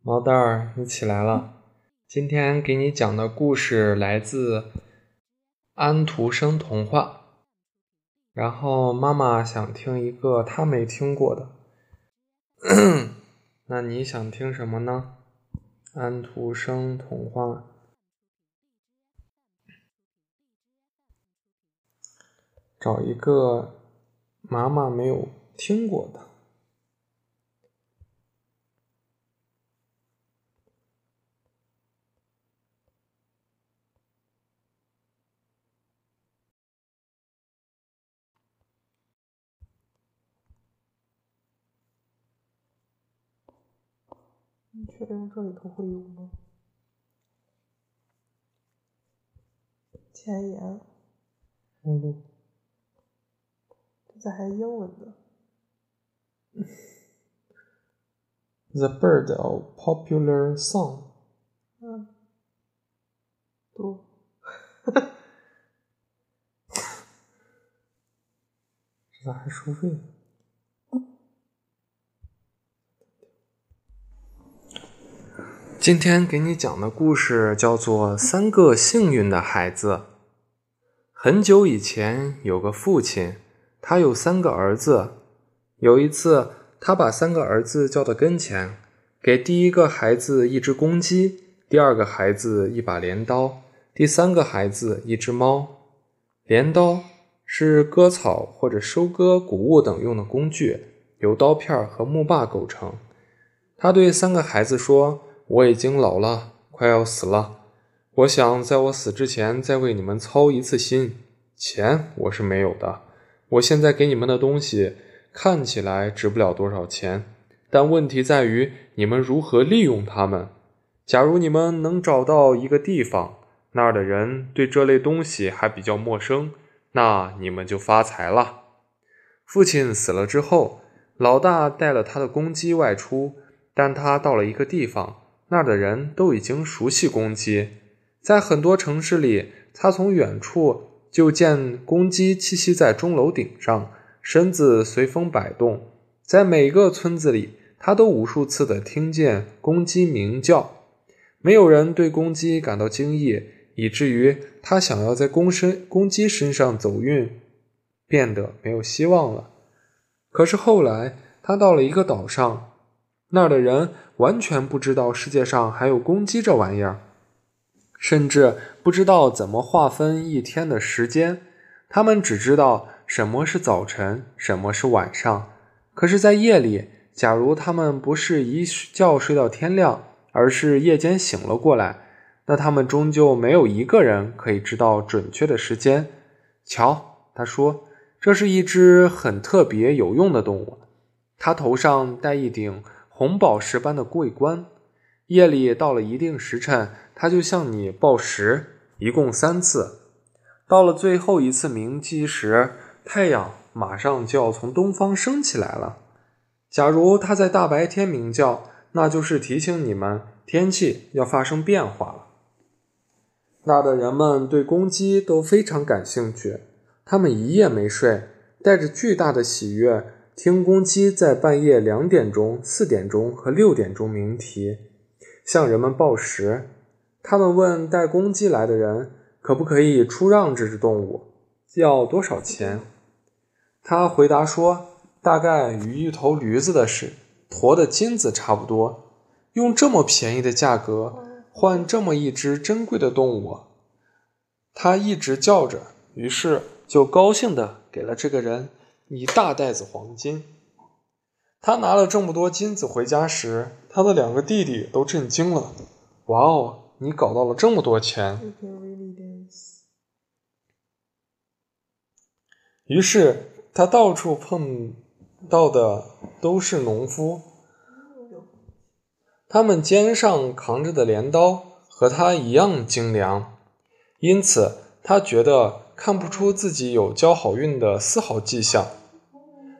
毛蛋儿，你起来了。今天给你讲的故事来自安徒生童话。然后妈妈想听一个她没听过的。那你想听什么呢？安徒生童话，找一个妈妈没有听过的。你确定这里头会有吗？前言，目录。这咋还英文的？The bird of popular song。嗯，读。这咋还收费？今天给你讲的故事叫做《三个幸运的孩子》。很久以前，有个父亲，他有三个儿子。有一次，他把三个儿子叫到跟前，给第一个孩子一只公鸡，第二个孩子一把镰刀，第三个孩子一只猫。镰刀是割草或者收割谷物等用的工具，由刀片和木把构成。他对三个孩子说：“我已经老了，快要死了。我想在我死之前再为你们操一次心。钱我是没有的，我现在给你们的东西看起来值不了多少钱，但问题在于你们如何利用它们。假如你们能找到一个地方，那儿的人对这类东西还比较陌生，那你们就发财了。”父亲死了之后，老大带了他的公鸡外出，但他到了一个地方。那儿的人都已经熟悉公鸡，在很多城市里，他从远处就见公鸡栖息在钟楼顶上，身子随风摆动。在每个村子里，他都无数次的听见公鸡鸣叫。没有人对公鸡感到惊异，以至于他想要在公身公鸡身上走运，变得没有希望了。可是后来，他到了一个岛上。那儿的人完全不知道世界上还有公鸡这玩意儿，甚至不知道怎么划分一天的时间。他们只知道什么是早晨，什么是晚上。可是，在夜里，假如他们不是一觉睡到天亮，而是夜间醒了过来，那他们终究没有一个人可以知道准确的时间。瞧，他说，这是一只很特别有用的动物，它头上戴一顶。红宝石般的桂冠，夜里到了一定时辰，它就向你报时，一共三次。到了最后一次鸣鸡时，太阳马上就要从东方升起来了。假如它在大白天鸣叫，那就是提醒你们天气要发生变化了。那的人们对公鸡都非常感兴趣，他们一夜没睡，带着巨大的喜悦。听公鸡在半夜两点钟、四点钟和六点钟鸣啼，向人们报时。他们问带公鸡来的人可不可以出让这只动物，要多少钱？他回答说：“大概与一头驴子的是驮的金子差不多。用这么便宜的价格换这么一只珍贵的动物。”他一直叫着，于是就高兴地给了这个人。一大袋子黄金。他拿了这么多金子回家时，他的两个弟弟都震惊了。“哇哦，你搞到了这么多钱！”于是他到处碰到的都是农夫，他们肩上扛着的镰刀和他一样精良，因此他觉得看不出自己有交好运的丝毫迹象。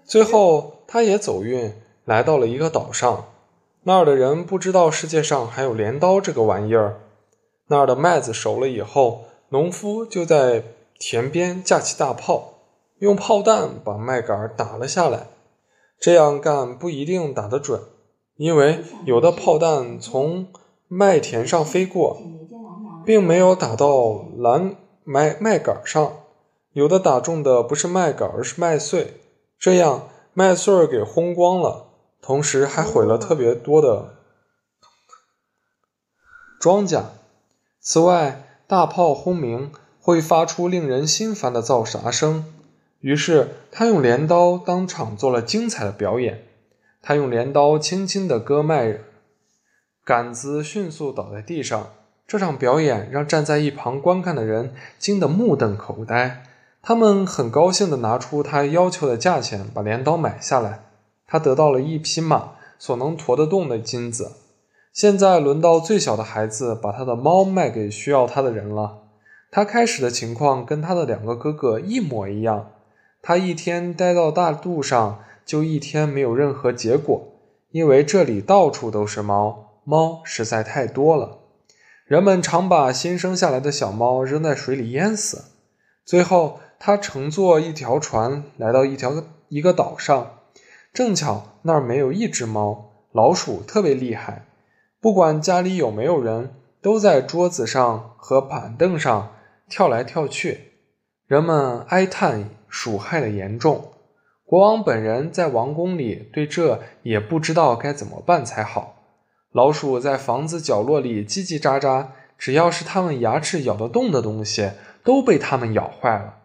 最后，他也走运，来到了一个岛上。那儿的人不知道世界上还有镰刀这个玩意儿。那儿的麦子熟了以后，农夫就在田边架起大炮，用炮弹把麦秆打了下来。这样干不一定打得准，因为有的炮弹从麦田上飞过，并没有打到蓝麦麦秆上，有的打中的不是麦秆，而是麦穗，这样麦穗儿给轰光了，同时还毁了特别多的庄稼。此外，大炮轰鸣会发出令人心烦的噪啥声，于是他用镰刀当场做了精彩的表演。他用镰刀轻轻地割麦，杆子迅速倒在地上。这场表演让站在一旁观看的人惊得目瞪口呆。他们很高兴地拿出他要求的价钱，把镰刀买下来。他得到了一匹马所能驮得动的金子。现在轮到最小的孩子把他的猫卖给需要他的人了。他开始的情况跟他的两个哥哥一模一样。他一天待到大路上，就一天没有任何结果，因为这里到处都是猫，猫实在太多了。人们常把新生下来的小猫扔在水里淹死。最后，他乘坐一条船来到一条一个岛上，正巧那儿没有一只猫，老鼠特别厉害。不管家里有没有人，都在桌子上和板凳上跳来跳去。人们哀叹鼠害的严重。国王本人在王宫里对这也不知道该怎么办才好。老鼠在房子角落里叽叽喳喳，只要是它们牙齿咬得动的东西，都被它们咬坏了。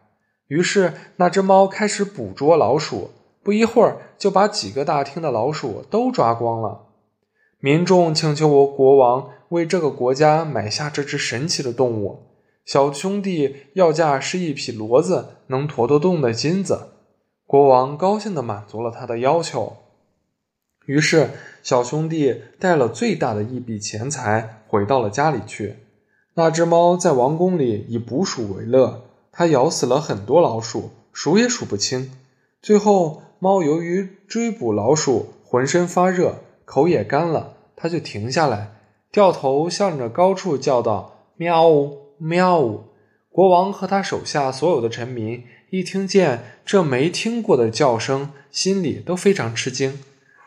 于是那只猫开始捕捉老鼠，不一会儿就把几个大厅的老鼠都抓光了。民众请求我国王为这个国家买下这只神奇的动物。小兄弟要价是一匹骡子能驮得动的金子。国王高兴地满足了他的要求。于是，小兄弟带了最大的一笔钱财回到了家里去。那只猫在王宫里以捕鼠为乐，它咬死了很多老鼠，数也数不清。最后，猫由于追捕老鼠，浑身发热。口也干了，它就停下来，掉头向着高处叫道：“喵呜，喵呜！”国王和他手下所有的臣民一听见这没听过的叫声，心里都非常吃惊。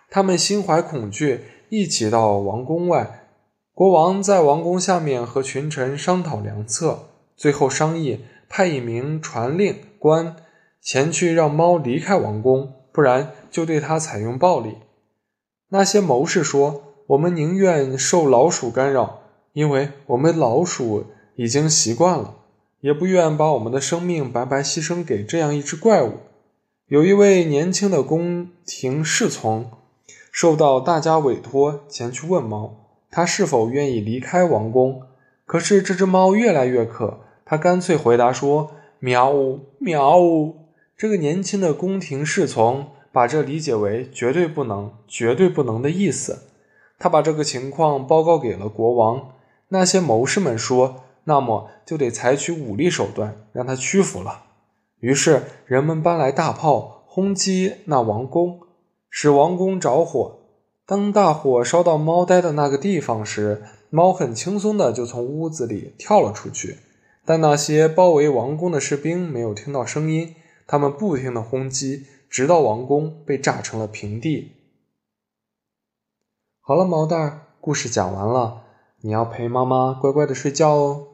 他们心怀恐惧，一起到王宫外。国王在王宫下面和群臣商讨良策，最后商议派一名传令官前去让猫离开王宫，不然就对他采用暴力。那些谋士说：“我们宁愿受老鼠干扰，因为我们老鼠已经习惯了，也不愿把我们的生命白白牺牲给这样一只怪物。”有一位年轻的宫廷侍从受到大家委托前去问猫，他是否愿意离开王宫。可是这只猫越来越渴，他干脆回答说：“喵呜，喵呜。”这个年轻的宫廷侍从。把这理解为绝对不能、绝对不能的意思。他把这个情况报告给了国王。那些谋士们说：“那么就得采取武力手段，让他屈服了。”于是人们搬来大炮轰击那王宫，使王宫着火。当大火烧到猫待的那个地方时，猫很轻松地就从屋子里跳了出去。但那些包围王宫的士兵没有听到声音，他们不停的轰击。直到王宫被炸成了平地。好了，毛蛋儿，故事讲完了，你要陪妈妈乖乖的睡觉哦。